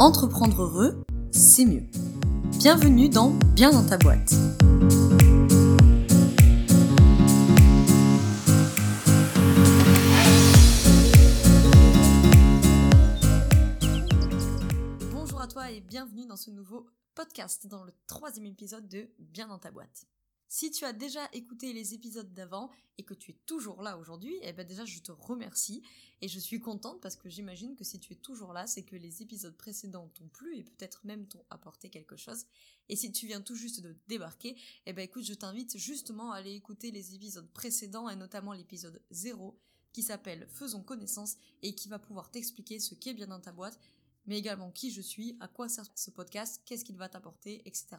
Entreprendre heureux, c'est mieux. Bienvenue dans Bien dans ta boîte. Bonjour à toi et bienvenue dans ce nouveau podcast, dans le troisième épisode de Bien dans ta boîte. Si tu as déjà écouté les épisodes d'avant et que tu es toujours là aujourd'hui, eh ben déjà je te remercie et je suis contente parce que j'imagine que si tu es toujours là, c'est que les épisodes précédents t'ont plu et peut-être même t'ont apporté quelque chose. Et si tu viens tout juste de débarquer, eh ben écoute, je t'invite justement à aller écouter les épisodes précédents et notamment l'épisode 0 qui s'appelle Faisons connaissance et qui va pouvoir t'expliquer ce qu'est bien dans ta boîte, mais également qui je suis, à quoi sert ce podcast, qu'est-ce qu'il va t'apporter, etc.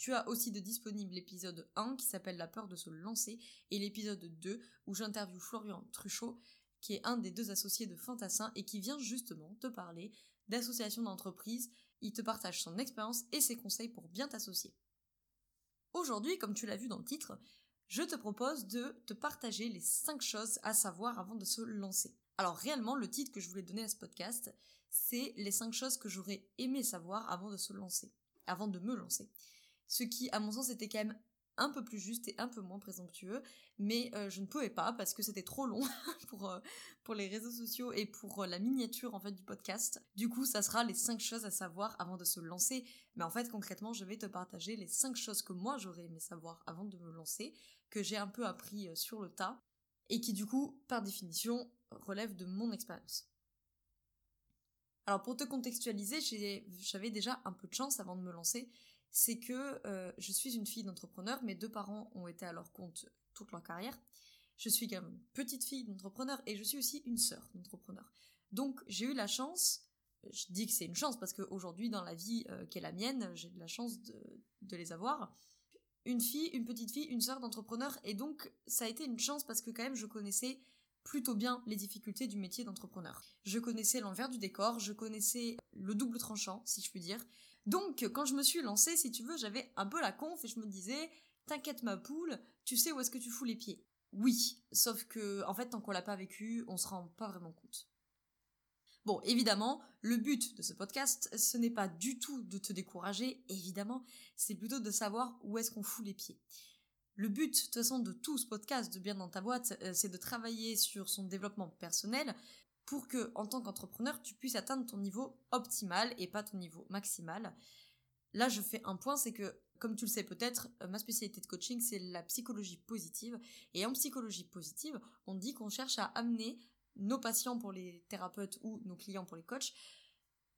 Tu as aussi de disponible l'épisode 1 qui s'appelle La peur de se lancer et l'épisode 2 où j'interviewe Florian Truchot qui est un des deux associés de Fantassin et qui vient justement te parler d'association d'entreprise. Il te partage son expérience et ses conseils pour bien t'associer. Aujourd'hui, comme tu l'as vu dans le titre, je te propose de te partager les 5 choses à savoir avant de se lancer. Alors réellement, le titre que je voulais donner à ce podcast, c'est les 5 choses que j'aurais aimé savoir avant de se lancer, avant de me lancer ce qui, à mon sens, était quand même un peu plus juste et un peu moins présomptueux, mais euh, je ne pouvais pas parce que c'était trop long pour, euh, pour les réseaux sociaux et pour euh, la miniature en fait du podcast. Du coup, ça sera les 5 choses à savoir avant de se lancer, mais en fait concrètement, je vais te partager les 5 choses que moi j'aurais aimé savoir avant de me lancer, que j'ai un peu appris sur le tas et qui du coup, par définition, relèvent de mon expérience. Alors pour te contextualiser, j'avais déjà un peu de chance avant de me lancer c'est que euh, je suis une fille d'entrepreneur, mes deux parents ont été à leur compte toute leur carrière. Je suis quand une petite fille d'entrepreneur et je suis aussi une sœur d'entrepreneur. Donc j'ai eu la chance, je dis que c'est une chance parce qu'aujourd'hui dans la vie euh, qui est la mienne, j'ai de la chance de, de, les avoir. Une fille, une petite fille, une sœur d'entrepreneur et donc ça a été une chance parce que quand même je connaissais plutôt bien les difficultés du métier d'entrepreneur. Je connaissais l'envers du décor, je connaissais le double tranchant si je puis dire, donc, quand je me suis lancée, si tu veux, j'avais un peu la conf et je me disais, t'inquiète ma poule, tu sais où est-ce que tu fous les pieds. Oui, sauf que, en fait, tant qu'on l'a pas vécu, on se rend pas vraiment compte. Bon, évidemment, le but de ce podcast, ce n'est pas du tout de te décourager, évidemment, c'est plutôt de savoir où est-ce qu'on fout les pieds. Le but, de toute façon, de tout ce podcast de Bien dans ta boîte, euh, c'est de travailler sur son développement personnel, pour que, en tant qu'entrepreneur, tu puisses atteindre ton niveau optimal et pas ton niveau maximal. Là, je fais un point, c'est que, comme tu le sais peut-être, euh, ma spécialité de coaching, c'est la psychologie positive. Et en psychologie positive, on dit qu'on cherche à amener nos patients pour les thérapeutes ou nos clients pour les coachs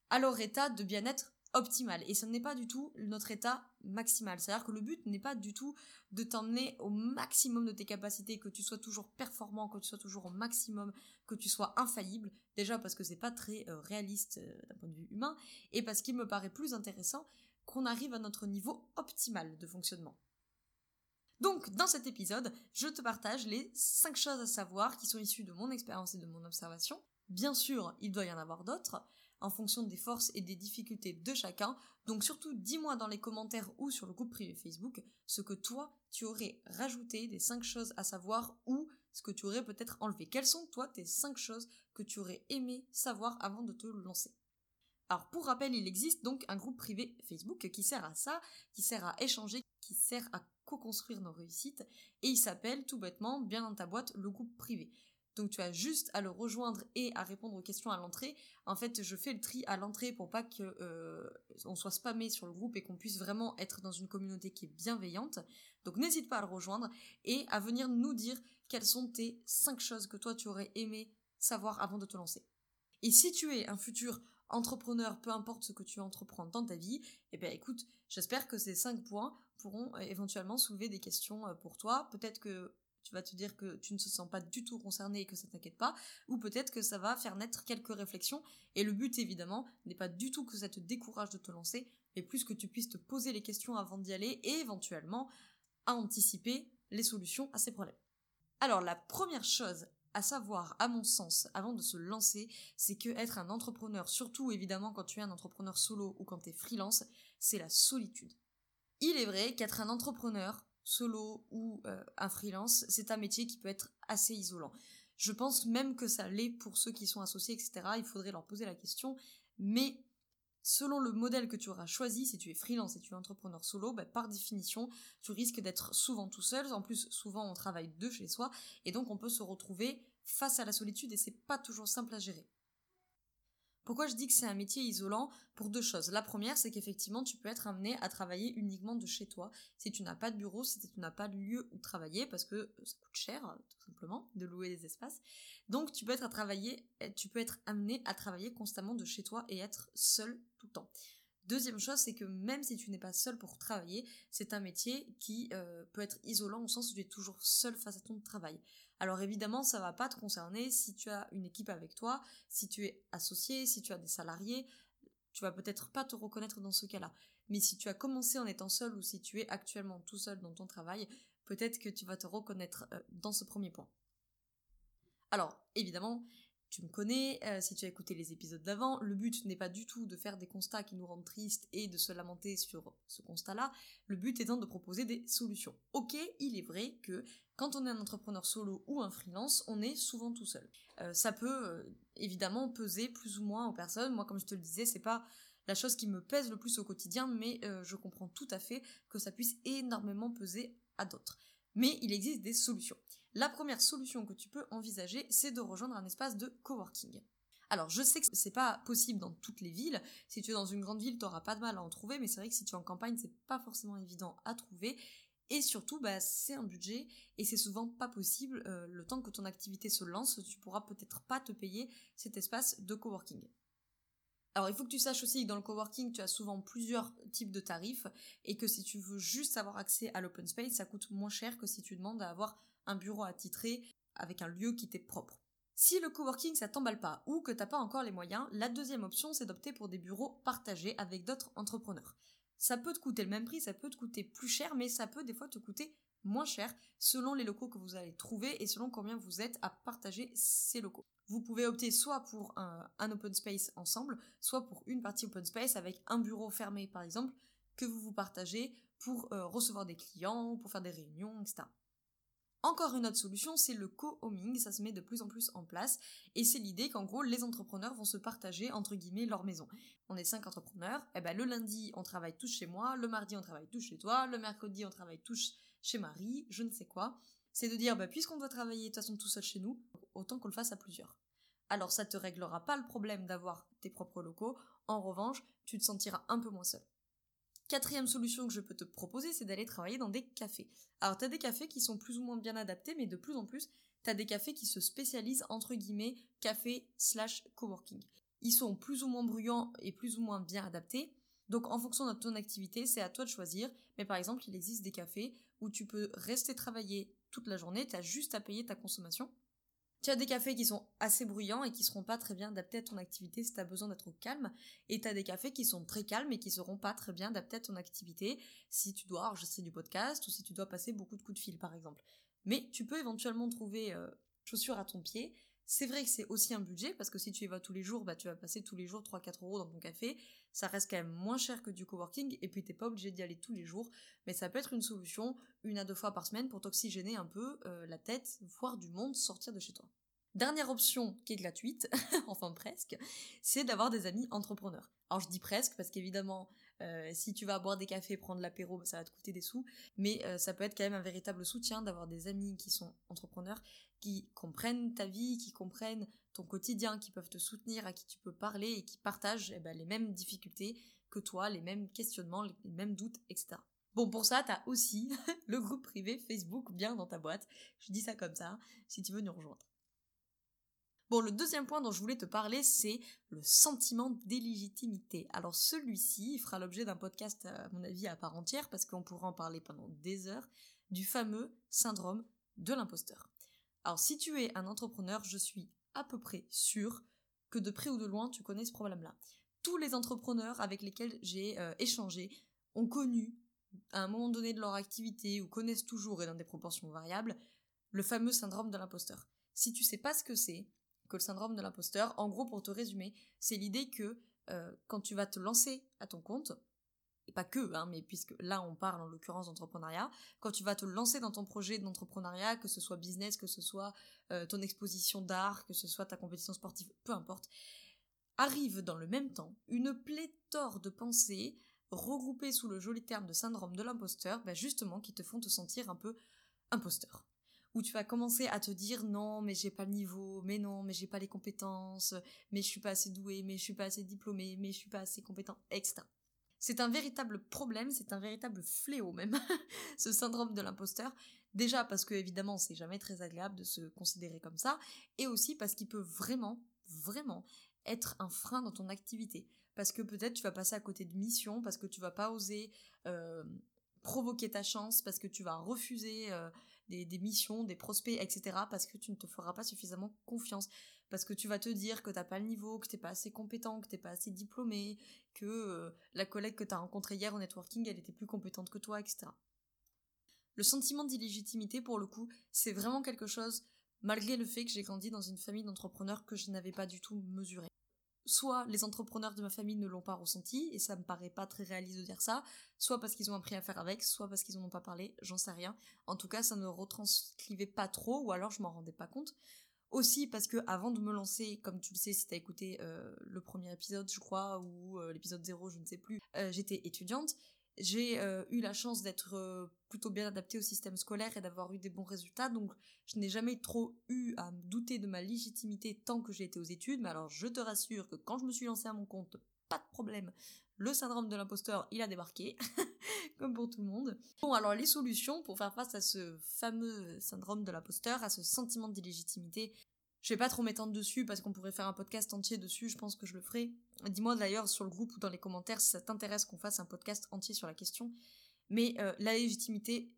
à leur état de bien-être optimal. Et ce n'est pas du tout notre état maximal. C'est-à-dire que le but n'est pas du tout de t'emmener au maximum de tes capacités, que tu sois toujours performant, que tu sois toujours au maximum, que tu sois infaillible. Déjà parce que c'est pas très euh, réaliste euh, d'un point de vue humain, et parce qu'il me paraît plus intéressant qu'on arrive à notre niveau optimal de fonctionnement. Donc, dans cet épisode, je te partage les 5 choses à savoir qui sont issues de mon expérience et de mon observation. Bien sûr, il doit y en avoir d'autres, en fonction des forces et des difficultés de chacun. Donc surtout, dis-moi dans les commentaires ou sur le groupe privé Facebook ce que toi, tu aurais rajouté des 5 choses à savoir ou ce que tu aurais peut-être enlevé. Quelles sont, toi, tes 5 choses que tu aurais aimé savoir avant de te lancer? Alors pour rappel, il existe donc un groupe privé Facebook qui sert à ça, qui sert à échanger, qui sert à co-construire nos réussites, et il s'appelle tout bêtement, bien dans ta boîte, le groupe privé. Donc tu as juste à le rejoindre et à répondre aux questions à l'entrée. En fait, je fais le tri à l'entrée pour pas que euh, on soit spammé sur le groupe et qu'on puisse vraiment être dans une communauté qui est bienveillante. Donc n'hésite pas à le rejoindre et à venir nous dire quelles sont tes 5 choses que toi tu aurais aimé savoir avant de te lancer. Et si tu es un futur entrepreneur, peu importe ce que tu entreprends dans ta vie, eh bien écoute, j'espère que ces 5 points pourront euh, éventuellement soulever des questions euh, pour toi. Peut-être que vas te dire que tu ne te sens pas du tout concerné et que ça t'inquiète pas, ou peut-être que ça va faire naître quelques réflexions, et le but évidemment n'est pas du tout que ça te décourage de te lancer, mais plus que tu puisses te poser les questions avant d'y aller, et éventuellement à anticiper les solutions à ces problèmes. Alors la première chose à savoir, à mon sens, avant de se lancer, c'est que être un entrepreneur, surtout évidemment quand tu es un entrepreneur solo ou quand tu es freelance, c'est la solitude. Il est vrai qu'être un entrepreneur, solo ou euh, un freelance, c'est un métier qui peut être assez isolant. Je pense même que ça l'est pour ceux qui sont associés, etc. Il faudrait leur poser la question. Mais Selon le modèle que tu auras choisi, si tu es freelance et tu es entrepreneur solo, bah, par définition, tu risques d'être souvent tout seul. En plus, souvent on travaille de chez soi et donc on peut se retrouver face à la solitude et c'est pas toujours simple à gérer. Pourquoi je dis que c'est un métier isolant? Pour deux choses. La première, c'est qu'effectivement, tu peux être amené à travailler uniquement de chez toi. Si tu n'as pas de bureau, si tu n'as pas de lieu où travailler, parce que ça coûte cher, tout simplement, de louer des espaces. Donc, tu peux être être amené à travailler constamment de chez toi et être seul tout le temps. Deuxième chose, c'est que même si tu n'es pas seul pour travailler, c'est un métier qui euh, peut être isolant au sens où tu es toujours seul face à ton travail. Alors évidemment, ça va pas te concerner si tu as une équipe avec toi, si tu es associé, si tu as des salariés, tu vas peut-être pas te reconnaître dans ce cas-là. Mais si tu as commencé en étant seul ou si tu es actuellement tout seul dans ton travail, peut-être que tu vas te reconnaître euh, dans ce premier point. Alors, évidemment, tu me connais, euh, si tu as écouté les épisodes d'avant, le but n'est pas du tout de faire des constats qui nous rendent tristes et de se lamenter sur ce constat-là, le but étant de proposer des solutions. Ok, il est vrai que quand on est un entrepreneur solo ou un freelance, on est souvent tout seul. Euh, ça peut euh, évidemment peser plus ou moins aux personnes. Moi, comme je te le disais, c'est pas la chose qui me pèse le plus au quotidien, mais je comprends tout à fait que ça puisse énormément peser à d'autres. Mais il existe des solutions. La première solution que tu peux envisager, c'est de rejoindre un espace de coworking. Alors, je sais que c'est pas possible dans toutes les villes. Si tu es dans une grande ville, tu n'auras pas de mal à en trouver, mais c'est vrai que si tu es en campagne, c'est pas forcément évident à trouver. Et surtout, bah, c'est un budget et c'est souvent pas possible. Euh, le temps que ton activité se lance, tu pourras peut-être pas te payer cet espace de coworking. Alors il faut que tu saches aussi que dans le coworking, tu as souvent plusieurs types de tarifs et que si tu veux juste avoir accès à l'open space, ça coûte moins cher que si tu demandes à avoir un bureau attitré avec un lieu qui t'est propre. Si le coworking ça t'emballe pas ou que t'as pas encore les moyens, la deuxième option c'est d'opter pour des bureaux partagés avec d'autres entrepreneurs. Ça peut te coûter le même prix, ça peut te coûter plus cher, mais ça peut des fois te coûter moins cher selon les locaux que vous allez trouver et selon combien vous êtes à partager ces locaux. Vous pouvez opter soit pour un, open space ensemble, soit pour une partie open space avec un bureau fermé par exemple que vous vous partagez pour euh, recevoir des clients, pour faire des réunions, etc. Encore une autre solution, c'est le co-homing, ça se met de plus en plus en place, et c'est l'idée qu'en gros, les entrepreneurs vont se partager, entre guillemets, leur maison. On est cinq entrepreneurs, et eh ben le lundi, on travaille tous chez moi, le mardi, on travaille tous chez toi, le mercredi, on travaille tous chez Marie, je ne sais quoi. C'est de dire, bah, puisqu'on doit travailler de toute façon tout seul chez nous, autant qu'on le fasse à plusieurs. Alors ça te réglera pas le problème d'avoir tes propres locaux, en revanche, tu te sentiras un peu moins seul. Quatrième solution que je peux te proposer, c'est d'aller travailler dans des cafés. Alors, tu as des cafés qui sont plus ou moins bien adaptés, mais de plus en plus, tu as des cafés qui se spécialisent entre guillemets café slash coworking. Ils sont plus ou moins bruyants et plus ou moins bien adaptés. Donc, en fonction de ton activité, c'est à toi de choisir. Mais par exemple, il existe des cafés où tu peux rester travailler toute la journée, tu as juste à payer ta consommation. Tu as des cafés qui sont assez bruyants et qui seront pas très bien adaptés à ton activité si tu as besoin d'être au calme. Et tu as des cafés qui sont très calmes et qui seront pas très bien adaptés à ton activité si tu dois enregistrer du podcast ou si tu dois passer beaucoup de coups de fil par exemple. Mais tu peux éventuellement trouver euh, chaussures à ton pied c'est vrai que c'est aussi un budget, parce que si tu y vas tous les jours, bah, tu vas passer tous les jours 3-4 euros dans ton café. Ça reste quand même moins cher que du coworking, et puis t'es pas obligé d'y aller tous les jours. Mais ça peut être une solution, une à deux fois par semaine, pour t'oxygéner un peu euh, la tête, voir du monde, sortir de chez toi. Dernière option qui est gratuite, enfin presque, c'est d'avoir des amis entrepreneurs. Alors je dis presque parce qu'évidemment, euh, si tu vas boire des cafés, prendre l'apéro, ça va te coûter des sous, mais euh, ça peut être quand même un véritable soutien d'avoir des amis qui sont entrepreneurs, qui comprennent ta vie, qui comprennent ton quotidien, qui peuvent te soutenir, à qui tu peux parler et qui partagent eh ben, les mêmes difficultés que toi, les mêmes questionnements, les mêmes doutes, etc. Bon, pour ça, t'as aussi le groupe privé Facebook bien dans ta boîte. Je dis ça comme ça, si tu veux nous rejoindre. Bon, le deuxième point dont je voulais te parler, c'est le sentiment d'illégitimité. Alors celui-ci fera l'objet d'un podcast, à mon avis, à part entière, parce qu'on pourra en parler pendant des heures, du fameux syndrome de l'imposteur. Alors si tu es un entrepreneur, je suis à peu près sûr que de près ou de loin, tu connais ce problème-là. Tous les entrepreneurs avec lesquels j'ai euh, échangé ont connu, à un moment donné de leur activité, ou connaissent toujours, et dans des proportions variables, le fameux syndrome de l'imposteur. Si tu sais pas ce que c'est, le syndrome de l'imposteur, en gros, pour te résumer, c'est l'idée que euh, quand tu vas te lancer à ton compte, et pas que, hein, mais puisque là on parle en l'occurrence d'entrepreneuriat, quand tu vas te lancer dans ton projet d'entrepreneuriat, que ce soit business, que ce soit euh, ton exposition d'art, que ce soit ta compétition sportive, peu importe, arrive dans le même temps une pléthore de pensées regroupées sous le joli terme de syndrome de l'imposteur, bah, justement qui te font te sentir un peu imposteur. Où tu vas commencer à te dire non, mais j'ai pas le niveau, mais non, mais j'ai pas les compétences, mais je suis pas assez doué, mais je suis pas assez diplômé, mais je suis pas assez compétent, etc. C'est un véritable problème, c'est un véritable fléau même, ce syndrome de l'imposteur. Déjà parce que évidemment c'est jamais très agréable de se considérer comme ça, et aussi parce qu'il peut vraiment, vraiment être un frein dans ton activité. Parce que peut-être tu vas passer à côté de missions, parce que tu vas pas oser euh, provoquer ta chance, parce que tu vas refuser euh, des, missions, des prospects, etc. Parce que tu ne te feras pas suffisamment confiance. Parce que tu vas te dire que t'as pas le niveau, que t'es pas assez compétent, que t'es pas assez diplômé, que euh, la collègue que tu as rencontrée hier au networking, elle était plus compétente que toi, etc. Le sentiment d'illégitimité, pour le coup, c'est vraiment quelque chose, malgré le fait que j'ai grandi dans une famille d'entrepreneurs que je n'avais pas du tout mesuré soit les entrepreneurs de ma famille ne l'ont pas ressenti, et ça me paraît pas très réaliste de dire ça, soit parce qu'ils ont appris à faire avec, soit parce qu'ils n'en ont pas parlé, j'en sais rien. En tout cas, ça ne retranscrivait pas trop, ou alors je m'en rendais pas compte. Aussi parce que avant de me lancer, comme tu le sais si tu as écouté euh, le premier épisode, je crois, ou euh, l'épisode 0, je ne sais plus, euh, j'étais étudiante, j'ai euh, eu la chance d'être euh, plutôt bien adaptée au système scolaire et d'avoir eu des bons résultats, donc je n'ai jamais trop eu à me douter de ma légitimité tant que j'ai été aux études, mais alors je te rassure que quand je me suis lancée à mon compte, pas de problème, le syndrome de l'imposteur, il a débarqué, comme pour tout le monde. Bon, alors les solutions pour faire face à ce fameux syndrome de l'imposteur, à ce sentiment d'illégitimité, je vais pas trop m'étendre dessus parce qu'on pourrait faire un podcast entier dessus, je pense que je le ferai. Dis-moi d'ailleurs sur le groupe ou dans les commentaires si ça t'intéresse qu'on fasse un podcast entier sur la question. Mais euh, la légitimité,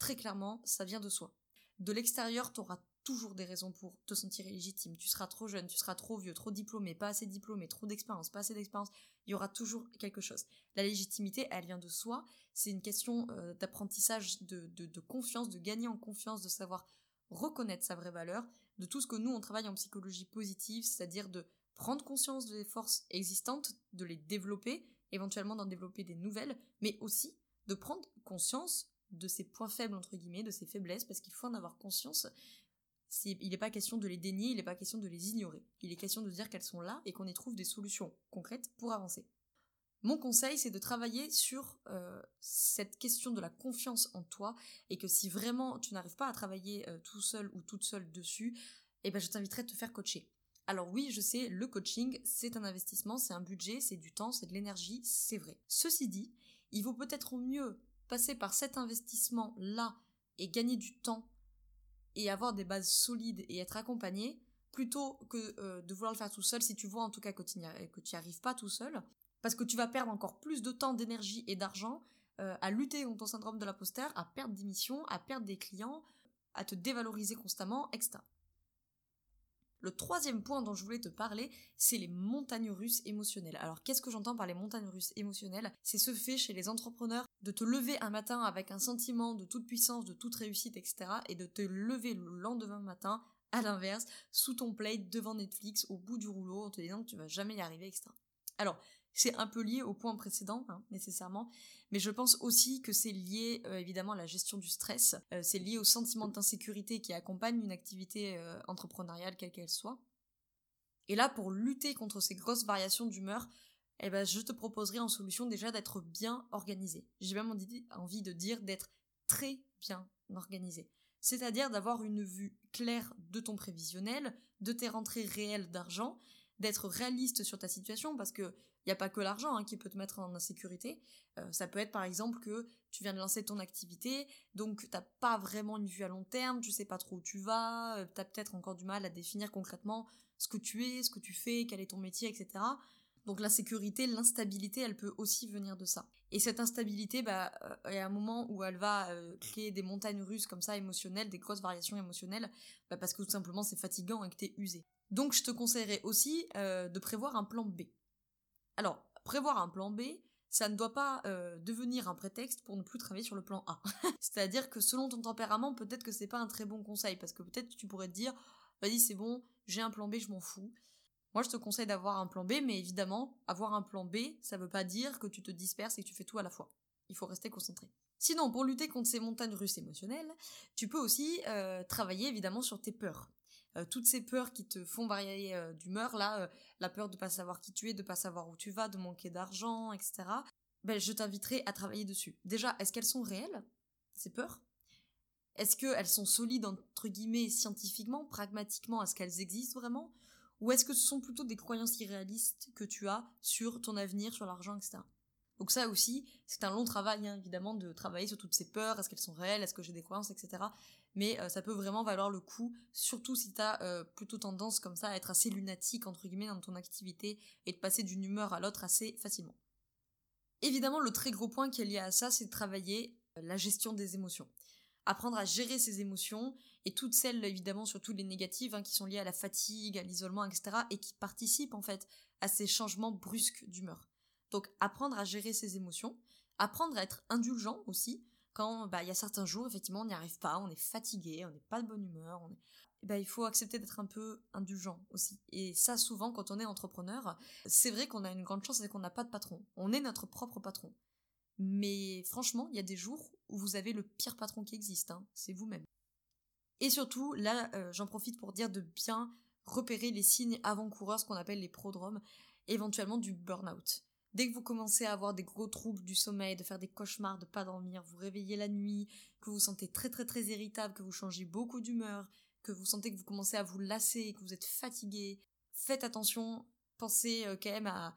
très clairement, ça vient de soi. De l'extérieur, tu auras toujours des raisons pour te sentir illégitime. Tu seras trop jeune, tu seras trop vieux, trop diplômé, pas assez diplômé, trop d'expérience, pas assez d'expérience. Il y aura toujours quelque chose. La légitimité, elle vient de soi. C'est une question euh, d'apprentissage, de confiance, de gagner en confiance, de savoir reconnaître sa vraie valeur de tout ce que nous, on travaille en psychologie positive, c'est-à-dire de prendre conscience des forces existantes, de les développer, éventuellement d'en développer des nouvelles, mais aussi de prendre conscience de ses points faibles, entre guillemets, de ses faiblesses, parce qu'il faut en avoir conscience. Il n'est pas question de les dénier, il n'est pas question de les ignorer. Il est question de dire qu'elles sont là et qu'on y trouve des solutions concrètes pour avancer. Mon conseil, c'est de travailler sur euh, cette question de la confiance en toi et que si vraiment tu n'arrives pas à travailler euh, tout seul ou toute seule dessus, eh ben je t'inviterai à te faire coacher. Alors oui, je sais, le coaching, c'est un investissement, c'est un budget, c'est du temps, c'est de l'énergie, c'est vrai. Ceci dit, il vaut peut-être mieux passer par cet investissement-là et gagner du temps et avoir des bases solides et être accompagné plutôt que euh, de vouloir le faire tout seul si tu vois en tout cas que tu n'y arrives pas tout seul parce que tu vas perdre encore plus de temps, d'énergie et d'argent euh, à lutter contre ton syndrome de l'imposteur, à perdre des missions, à perdre des clients, à te dévaloriser constamment, etc. Le troisième point dont je voulais te parler, c'est les montagnes russes émotionnelles. Alors qu'est-ce que j'entends par les montagnes russes émotionnelles? C'est ce fait chez les entrepreneurs de te lever un matin avec un sentiment de toute puissance, de toute réussite, etc. et de te lever le lendemain matin à l'inverse, sous ton plate, devant Netflix, au bout du rouleau, en te disant que tu vas jamais y arriver, etc. Alors, c'est un peu lié au point précédent, hein, nécessairement, mais je pense aussi que c'est lié euh, évidemment à la gestion du stress, euh, c'est lié au sentiment d'insécurité qui accompagne une activité euh, entrepreneuriale quelle qu'elle soit. Et là, pour lutter contre ces grosses variations d'humeur, eh ben, je te proposerai en solution déjà d'être bien organisé. J'ai même envie de dire d'être très bien organisé. C'est-à-dire d'avoir une vue claire de ton prévisionnel, de tes rentrées réelles d'argent, d'être réaliste sur ta situation parce que il n'y a pas que l'argent hein, qui peut te mettre en insécurité. Euh, ça peut être par exemple que tu viens de lancer ton activité, donc tu n'as pas vraiment une vue à long terme, tu sais pas trop où tu vas, euh, tu as peut-être encore du mal à définir concrètement ce que tu es, ce que tu fais, quel est ton métier, etc. Donc l'insécurité, l'instabilité, elle peut aussi venir de ça. Et cette instabilité, euh, il y a un moment où elle va créer des montagnes russes comme ça émotionnelles, des grosses variations émotionnelles, bah, parce que tout simplement c'est fatigant et que tu es usé. Donc je te conseillerais aussi de prévoir un plan B. Alors, prévoir un plan B, ça ne doit pas euh, devenir un prétexte pour ne plus travailler sur le plan A. C'est-à-dire que selon ton tempérament, peut-être que c'est pas un très bon conseil, parce que peut-être tu pourrais te dire, vas-y c'est bon, j'ai un plan B, je m'en fous. Moi je te conseille d'avoir un plan B, mais évidemment, avoir un plan B, ça veut pas dire que tu te disperses et que tu fais tout à la fois. Il faut rester concentré. Sinon, pour lutter contre ces montagnes russes émotionnelles, tu peux aussi euh, travailler évidemment sur tes peurs. Euh, toutes ces peurs qui te font varier euh, d'humeur, là, euh, la peur de pas savoir qui tu es, de pas savoir où tu vas, de manquer d'argent, etc. Ben, je t'inviterai à travailler dessus. Déjà, est-ce qu'elles sont réelles, ces peurs? Est-ce qu'elles sont solides, entre guillemets, scientifiquement, pragmatiquement Est-ce qu'elles existent vraiment? Ou est-ce que ce sont plutôt des croyances irréalistes que tu as sur ton avenir, sur l'argent, etc. Donc ça aussi, c'est un long travail, hein, évidemment, de travailler sur toutes ces peurs, est-ce qu'elles sont réelles, est-ce que j'ai des croyances, etc. Mais euh, ça peut vraiment valoir le coup, surtout si t'as euh, plutôt tendance comme ça à être assez lunatique, entre guillemets, dans ton activité, et de passer d'une humeur à l'autre assez facilement. Évidemment, le très gros point qui est lié à ça, c'est de travailler euh, la gestion des émotions. Apprendre à gérer ses émotions, et toutes celles, évidemment, surtout les négatives, hein, qui sont liées à la fatigue, à l'isolement, etc., et qui participent, en fait, à ces changements brusques d'humeur. Donc apprendre à gérer ses émotions, apprendre à être indulgent aussi, quand bah, il y a certains jours, effectivement, on n'y arrive pas, on est fatigué, on n'est pas de bonne humeur, on bah, il faut accepter d'être un peu indulgent aussi. Et ça, souvent, quand on est entrepreneur, c'est vrai qu'on a une grande chance, c'est qu'on n'a pas de patron. On est notre propre patron. Mais franchement, il y a des jours où vous avez le pire patron qui existe, hein, c'est vous-même. Et surtout, là, euh, j'en profite pour dire de bien repérer les signes avant-coureurs, ce qu'on appelle les prodromes, éventuellement du burn-out. Dès que vous commencez à avoir des gros troubles du sommeil, de faire des cauchemars, de pas dormir, vous réveillez la nuit, que vous sentez très très très irritable, que vous changez beaucoup d'humeur, que vous sentez que vous commencez à vous lasser, que vous êtes fatigué, faites attention, pensez euh, quand même à,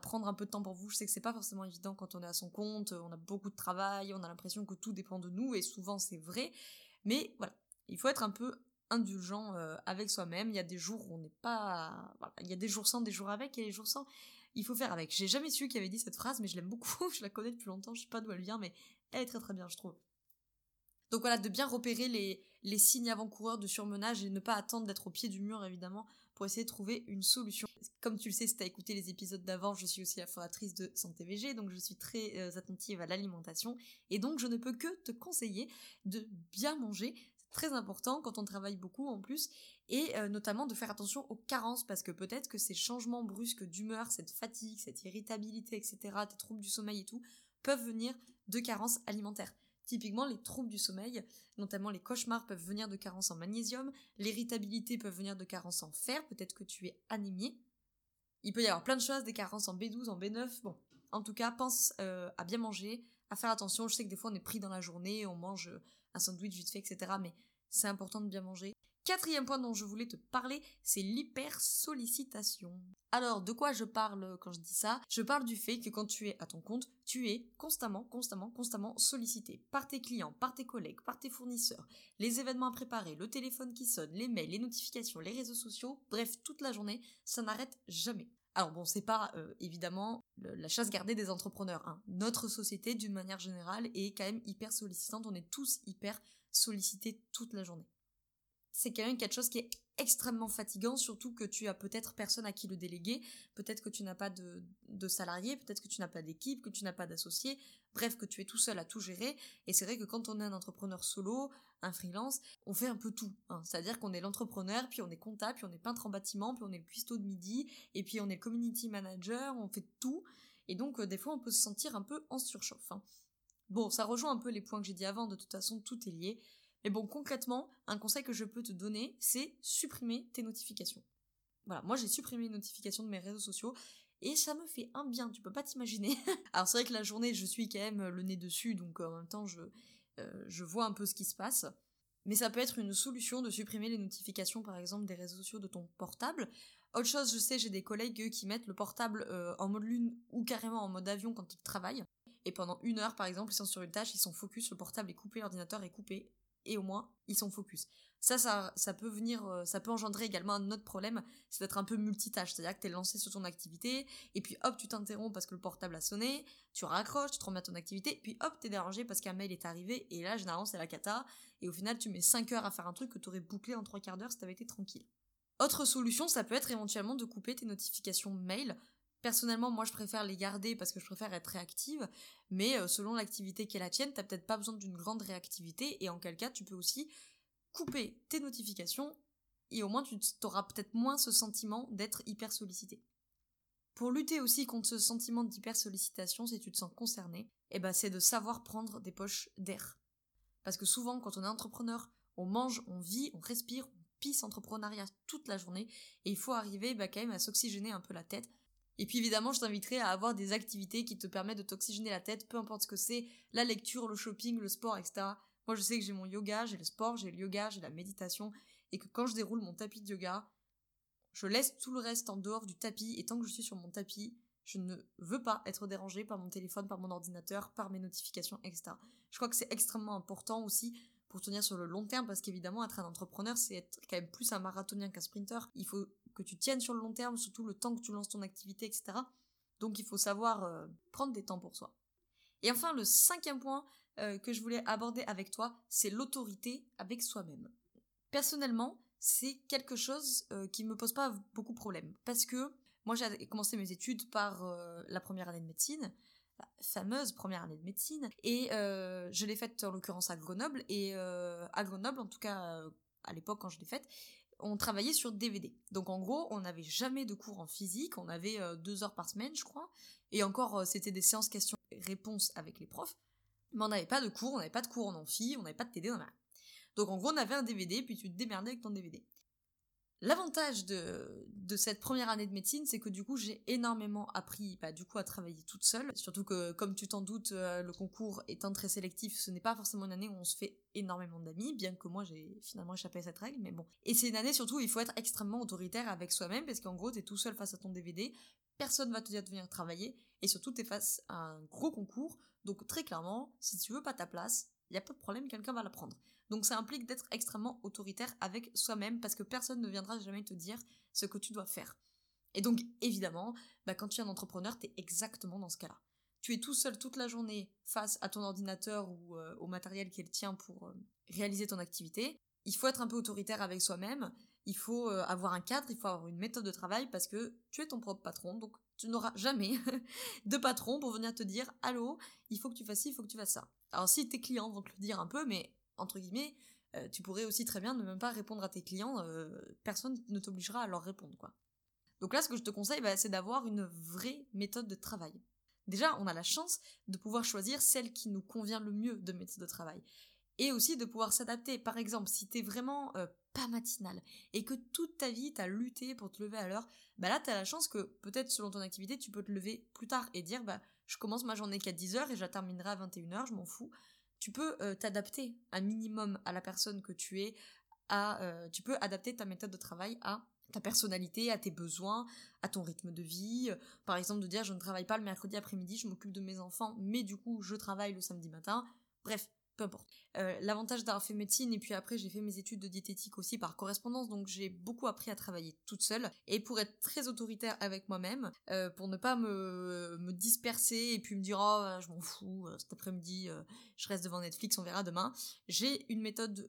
prendre un peu de temps pour vous. Je sais que c'est pas forcément évident quand on est à son compte, on a beaucoup de travail, on a l'impression que tout dépend de nous, et souvent c'est vrai. Mais voilà, il faut être un peu indulgent euh, avec soi-même. Il y a des jours où on n'est pas... Il y a des jours sans, des jours avec, et les jours sans, il faut faire avec. J'ai jamais su qui avait dit cette phrase, mais je l'aime beaucoup, je la connais depuis longtemps, je sais pas d'où elle vient, mais elle est très très bien, je trouve. Donc voilà, de bien repérer les, signes avant-coureurs de surmenage et ne pas attendre d'être au pied du mur, évidemment, pour essayer de trouver une solution. Comme tu le sais, si tu as écouté les épisodes d'avant, je suis aussi la fondatrice de Santé VG, donc je suis très euh, attentive à l'alimentation, et donc je ne peux que te conseiller de bien manger, très important quand on travaille beaucoup en plus, et euh, notamment de faire attention aux carences, parce que peut-être que ces changements brusques d'humeur, cette fatigue, cette irritabilité, etc., tes troubles du sommeil et tout, peuvent venir de carences alimentaires. Typiquement, les troubles du sommeil, notamment les cauchemars, peuvent venir de carences en magnésium, l'irritabilité peut venir de carences en fer, peut-être que tu es anémié. Il peut y avoir plein de choses, des carences en B12, en B9, bon. En tout cas, pense euh, à bien manger, à faire attention. Je sais que des fois on est pris dans la journée, on mange un sandwich vite fait, etc. Mais c'est important de bien manger. Quatrième point dont je voulais te parler, c'est l'hypersollicitation. Alors, de quoi je parle quand je dis ça? Je parle du fait que quand tu es à ton compte, tu es constamment, constamment, constamment sollicité par tes clients, par tes collègues, par tes fournisseurs, les événements à préparer, le téléphone qui sonne, les mails, les notifications, les réseaux sociaux, bref, toute la journée, ça n'arrête jamais. Alors bon, c'est pas euh, évidemment la chasse gardée des entrepreneurs. Hein. Notre société, d'une manière générale, est quand même hyper sollicitante. On est tous hyper sollicités toute la journée. C'est quand même quelque chose qui est extrêmement fatigant, surtout que tu as peut-être personne à qui le déléguer, peut-être que tu n'as pas de, de peut-être que tu n'as pas d'équipe, que tu n'as pas d'associés, bref, que tu es tout seul à tout gérer. Et c'est vrai que quand on est un entrepreneur solo, un freelance, on fait un peu tout. Hein. C'est-à-dire qu'on est l'entrepreneur, puis on est comptable, puis on est peintre en bâtiment, puis on est le cuistot de midi, et puis on est community manager, on fait tout. Et donc, euh, des fois, on peut se sentir un peu en surchauffe. Hein. Bon, ça rejoint un peu les points que j'ai dit avant, de toute façon, tout est lié. Mais bon, concrètement, un conseil que je peux te donner, c'est supprimer tes notifications. Voilà, moi j'ai supprimé les notifications de mes réseaux sociaux et ça me fait un bien, tu peux pas t'imaginer. Alors c'est vrai que la journée, je suis quand même le nez dessus, donc en même temps, je, euh, je vois un peu ce qui se passe. Mais ça peut être une solution de supprimer les notifications, par exemple, des réseaux sociaux de ton portable. Autre chose, je sais, j'ai des collègues qui mettent le portable euh, en mode lune ou carrément en mode avion quand ils travaillent. Et pendant une heure, par exemple, ils sont sur une tâche, ils sont focus, le portable est coupé, l'ordinateur est coupé, et au moins ils sont focus. Ça, ça, ça peut venir, euh, ça peut engendrer également un autre problème, c'est d'être un peu multitâche, c'est-à-dire que t'es lancé sur ton activité, et puis hop, tu t'interromps parce que le portable a sonné, tu raccroches, tu te remets à ton activité, puis hop, t'es dérangé parce qu'un mail est arrivé, et là, généralement, c'est la cata, et au final, tu mets 5 heures à faire un truc que t'aurais bouclé en 3 quarts d'heure si t'avais été tranquille. Autre solution, ça peut être éventuellement de couper tes notifications mail Personnellement, moi, je préfère les garder parce que je préfère être réactive, mais euh, selon l'activité qui est la tienne, t'as peut-être pas besoin d'une grande réactivité, et en quel cas, tu peux aussi couper tes notifications, et au moins, tu auras peut-être moins ce sentiment d'être hyper sollicité. Pour lutter aussi contre ce sentiment d'hyper sollicitation, si tu te sens concerné, eh ben, c'est de savoir prendre des poches d'air. Parce que souvent, quand on est entrepreneur, on mange, on vit, on respire, on pisse entrepreneuriat toute la journée et il faut arriver bah, quand même à s'oxygéner un peu la tête. Et puis évidemment, je t'inviterai à avoir des activités qui te permettent de t'oxygéner la tête, peu importe ce que c'est, la lecture, le shopping, le sport, etc. Moi, je sais que j'ai mon yoga, j'ai le sport, j'ai le yoga, j'ai la méditation, et que quand je déroule mon tapis de yoga, je laisse tout le reste en dehors du tapis, et tant que je suis sur mon tapis, je ne veux pas être dérangée par mon téléphone, par mon ordinateur, par mes notifications, etc. Je crois que c'est extrêmement important aussi pour tenir sur le long terme, parce qu'évidemment, être un entrepreneur, c'est être quand même plus un marathonien qu'un sprinter. Il faut que tu tiennes sur le long terme, surtout le temps que tu lances ton activité, etc. Donc il faut savoir euh, prendre des temps pour soi. Et enfin, le cinquième point euh, que je voulais aborder avec toi, c'est l'autorité avec soi-même. Personnellement, c'est quelque chose euh, qui me pose pas beaucoup de problèmes. Parce que moi, j'ai commencé mes études par la première année de médecine la fameuse première année de médecine et euh, je l'ai faite en l'occurrence à Grenoble et euh, à Grenoble en tout cas euh, à l'époque quand je l'ai faite on travaillait sur DVD donc en gros on n'avait jamais de cours en physique. On avait deux heures par semaine je crois. Et encore c'était des séances questions-réponses avec les profs. Mais on n'avait pas de cours on n'avait pas de cours en amphi on n'avait pas de TD on donc en gros on avait un DVD puis tu te démerdais avec ton DVD L'avantage de, cette première année de médecine, c'est que du coup, j'ai énormément appris bah, du coup à travailler toute seule. Surtout que, comme tu t'en doutes, euh, le concours étant très sélectif, ce n'est pas forcément une année où on se fait énormément d'amis, bien que moi j'ai finalement échappé à cette règle, mais bon. Et c'est une année surtout où il faut être extrêmement autoritaire avec soi-même, parce qu'en gros, t'es tout seul face à ton DVD, personne va te dire de venir travailler, et surtout t'es face à un gros concours, donc très clairement, si tu veux pas ta place, il n'y a pas de problème, quelqu'un va la prendre. Donc ça implique d'être extrêmement autoritaire avec soi-même parce que personne ne viendra jamais te dire ce que tu dois faire. Et donc évidemment, bah, quand tu es un entrepreneur, tu es exactement dans ce cas-là. Tu es tout seul toute la journée face à ton ordinateur ou euh, au matériel qui est le tien pour euh, réaliser ton activité. Il faut être un peu autoritaire avec soi-même, il faut euh, avoir un cadre, il faut avoir une méthode de travail parce que tu es ton propre patron, donc tu n'auras jamais de patron pour venir te dire allô, il faut que tu fasses ci, il faut que tu fasses ça. Alors si tes clients vont te le dire un peu, mais entre guillemets, euh, tu pourrais aussi très bien ne même pas répondre à tes clients, euh, personne ne t'obligera à leur répondre, quoi. Donc là, ce que je te conseille, bah, c'est d'avoir une vraie méthode de travail. Déjà, on a la chance de pouvoir choisir celle qui nous convient le mieux de méthode de travail. Et aussi de pouvoir s'adapter. Par exemple, si t'es vraiment euh, pas matinal et que toute ta vie t'as lutté pour te lever à l'heure, bah là t'as la chance que peut-être selon ton activité tu peux te lever plus tard et dire bah je commence ma journée qu'à 10h et je la terminerai à 21h, je m'en fous tu peux euh, t'adapter un minimum à la personne que tu es, à, euh, tu peux adapter ta méthode de travail à ta personnalité, à tes besoins, à ton rythme de vie. Par exemple, de dire je ne travaille pas le mercredi après-midi, je m'occupe de mes enfants, mais du coup je travaille le samedi matin. Bref, peu importe. Euh, l'avantage d'avoir fait médecine et puis après j'ai fait mes études de diététique aussi par correspondance, donc j'ai beaucoup appris à travailler toute seule et pour être très autoritaire avec moi-même, euh, pour ne pas me, me, disperser et puis me dire oh je m'en fous, euh, cet après-midi je reste devant Netflix, on verra demain. J'ai une méthode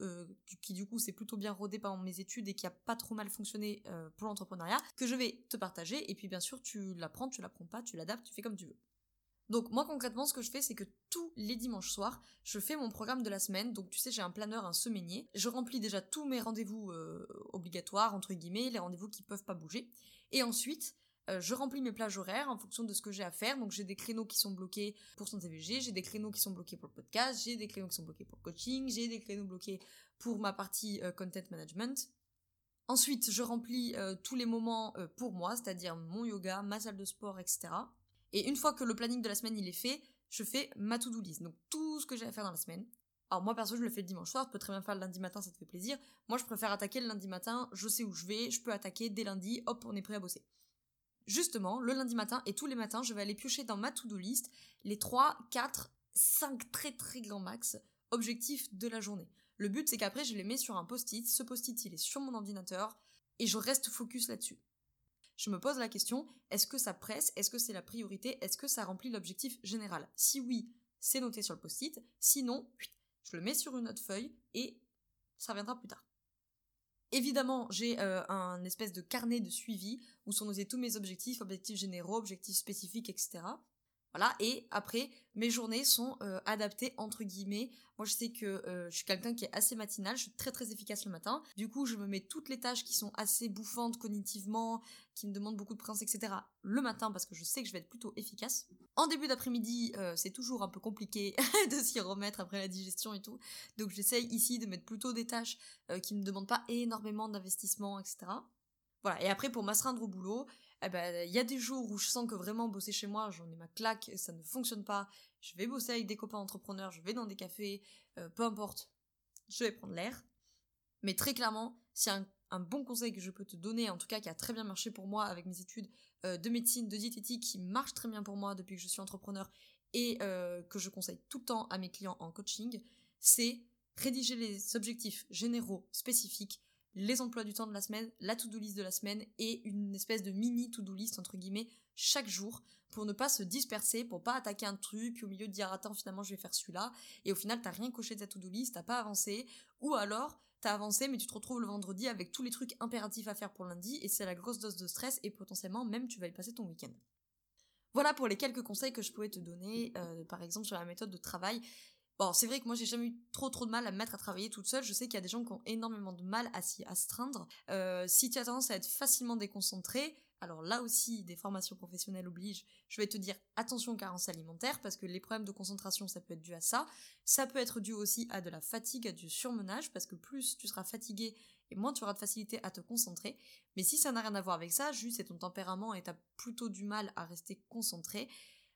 qui du coup s'est plutôt bien rodée pendant mes études et qui a pas trop mal fonctionné pour l'entrepreneuriat que je vais te partager et puis bien sûr tu l'apprends, tu l'apprends pas, tu l'adaptes, tu fais comme tu veux. Donc moi concrètement ce que je fais c'est que tous les dimanches soirs je fais mon programme de la semaine. Donc tu sais j'ai un planeur un semainier. Je remplis déjà tous mes rendez-vous euh, obligatoires entre guillemets les rendez-vous qui peuvent pas bouger. Et ensuite euh, je remplis mes plages horaires en fonction de ce que j'ai à faire. Donc j'ai des créneaux qui sont bloqués pour son TVG j'ai des créneaux qui sont bloqués pour le podcast j'ai des créneaux qui sont bloqués pour le coaching j'ai des créneaux bloqués pour ma partie euh, content management. Ensuite, je remplis tous les moments pour moi, c'est-à-dire mon yoga, ma salle de sport, etc. Et une fois que le planning de la semaine il est fait, je fais ma to-do list. Donc tout ce que j'ai à faire dans la semaine. Alors moi perso je le fais le dimanche soir, je peux très bien faire le lundi matin, ça te fait plaisir. Moi je préfère attaquer le lundi matin, je sais où je vais, je peux attaquer dès lundi, hop, on est prêt à bosser. Justement, le lundi matin et tous les matins, je vais aller piocher dans ma to-do list les 3, 4, 5 très très grands max objectifs de la journée. Le but c'est qu'après je les mets sur un post-it, ce post-it il est sur mon ordinateur et je reste focus là-dessus je me pose la question, est-ce que ça presse? Est-ce que c'est la priorité? Est-ce que ça remplit l'objectif général? Si oui, c'est noté sur le post-it. Sinon, je le mets sur une autre feuille et ça viendra plus tard. Évidemment, j'ai euh, un espèce de carnet de suivi où sont notés tous mes objectifs, objectifs généraux, objectifs spécifiques, etc. Voilà, et après, mes journées sont euh, adaptées entre guillemets. Moi, je sais que euh, je suis quelqu'un qui est assez matinal, je suis très très efficace le matin. Du coup, je me mets toutes les tâches qui sont assez bouffantes cognitivement, qui me demandent beaucoup de présence, etc. le matin parce que je sais que je vais être plutôt efficace. En début d'après-midi, euh, c'est toujours un peu compliqué de s'y remettre après la digestion et tout. Donc, j'essaye ici de mettre plutôt des tâches qui ne demandent pas énormément d'investissement, etc. Voilà, et après, pour m'astreindre au boulot, eh ben, il y a des jours où je sens que vraiment bosser chez moi, j'en ai ma claque, ça ne fonctionne pas. Je vais bosser avec des copains entrepreneurs, je vais dans des cafés, euh, peu importe, je vais prendre l'air. Mais très clairement, si un, un, bon conseil que je peux te donner, en tout cas qui a très bien marché pour moi avec mes études euh, de médecine, de diététique, qui marche très bien pour moi depuis que je suis entrepreneur et euh, que je conseille tout le temps à mes clients en coaching, c'est rédiger les objectifs généraux spécifiques les emplois du temps de la semaine, la to-do list de la semaine et une espèce de mini to-do list entre guillemets chaque jour pour ne pas se disperser, pour pas attaquer un truc puis au milieu de dire attends finalement je vais faire celui-là et au final t'as rien coché de ta to-do list, t'as pas avancé ou alors t'as avancé mais tu te retrouves le vendredi avec tous les trucs impératifs à faire pour lundi et c'est la grosse dose de stress et potentiellement même tu vas y passer ton week-end. Voilà pour les quelques conseils que je pouvais te donner, euh, par exemple sur la méthode de travail. Bon, c'est vrai que moi j'ai jamais eu trop trop de mal à me mettre à travailler toute seule. Je sais qu'il y a des gens qui ont énormément de mal à s'y astreindre. Euh, si tu as tendance à être facilement déconcentré, alors là aussi, des formations professionnelles obligent. Je vais te dire attention aux carences alimentaires parce que les problèmes de concentration, ça peut être dû à ça. Ça peut être dû aussi à de la fatigue, à du surmenage parce que plus tu seras fatigué et moins tu auras de facilité à te concentrer. Mais si ça n'a rien à voir avec ça, juste c'est ton tempérament et t'as plutôt du mal à rester concentré,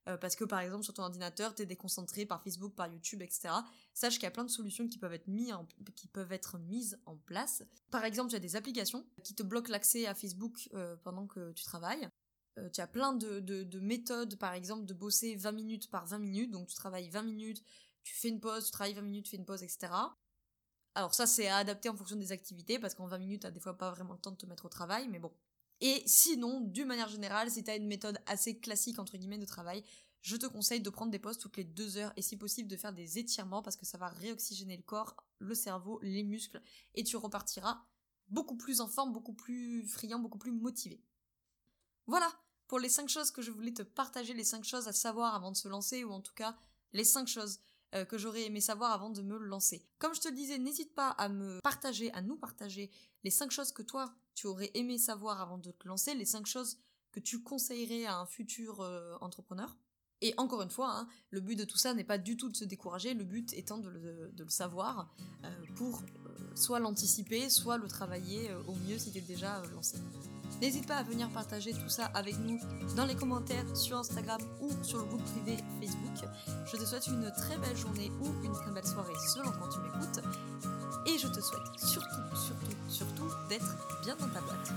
euh, parce que par exemple sur ton ordinateur t'es déconcentré par Facebook, par YouTube, etc. Sache qu'il y a plein de solutions qui peuvent être, mises en, qui peuvent être mises en place. Par exemple, tu as des applications qui te bloquent l'accès à Facebook euh, pendant que tu travailles. Euh, tu as plein de, de, méthodes, par exemple, de bosser 20 minutes par 20 minutes. Donc tu travailles 20 minutes, tu fais une pause, tu travailles 20 minutes, tu fais une pause, etc. Alors ça, c'est à adapter en fonction des activités, parce qu'en 20 minutes, t'as des fois pas vraiment le temps de te mettre au travail, mais bon. Et sinon, d'une manière générale, si tu as une méthode assez classique entre guillemets de travail, je te conseille de prendre des pauses toutes les deux heures et si possible de faire des étirements parce que ça va réoxygéner le corps, le cerveau, les muscles et tu repartiras beaucoup plus en forme, beaucoup plus friand, beaucoup plus motivé. Voilà pour les 5 choses que je voulais te partager, les 5 choses à savoir avant de se lancer ou en tout cas les 5 choses euh, que j'aurais aimé savoir avant de me lancer. Comme je te le disais, n'hésite pas à me partager, à nous partager les 5 choses que toi tu aurais aimé savoir avant de te lancer, les 5 choses que tu conseillerais à un futur euh, entrepreneur. Et encore une fois, hein, le but de tout ça n'est pas du tout de se décourager, le but étant de le, savoir euh, pour soit l'anticiper, soit le travailler au mieux si tu es déjà lancé. N'hésite pas à venir partager tout ça avec nous dans les commentaires sur Instagram ou sur le groupe privé Facebook. Je te souhaite une très belle journée ou une très belle soirée selon quand tu m'écoutes. Et je te souhaite surtout, surtout, surtout d'être bien dans ta boîte.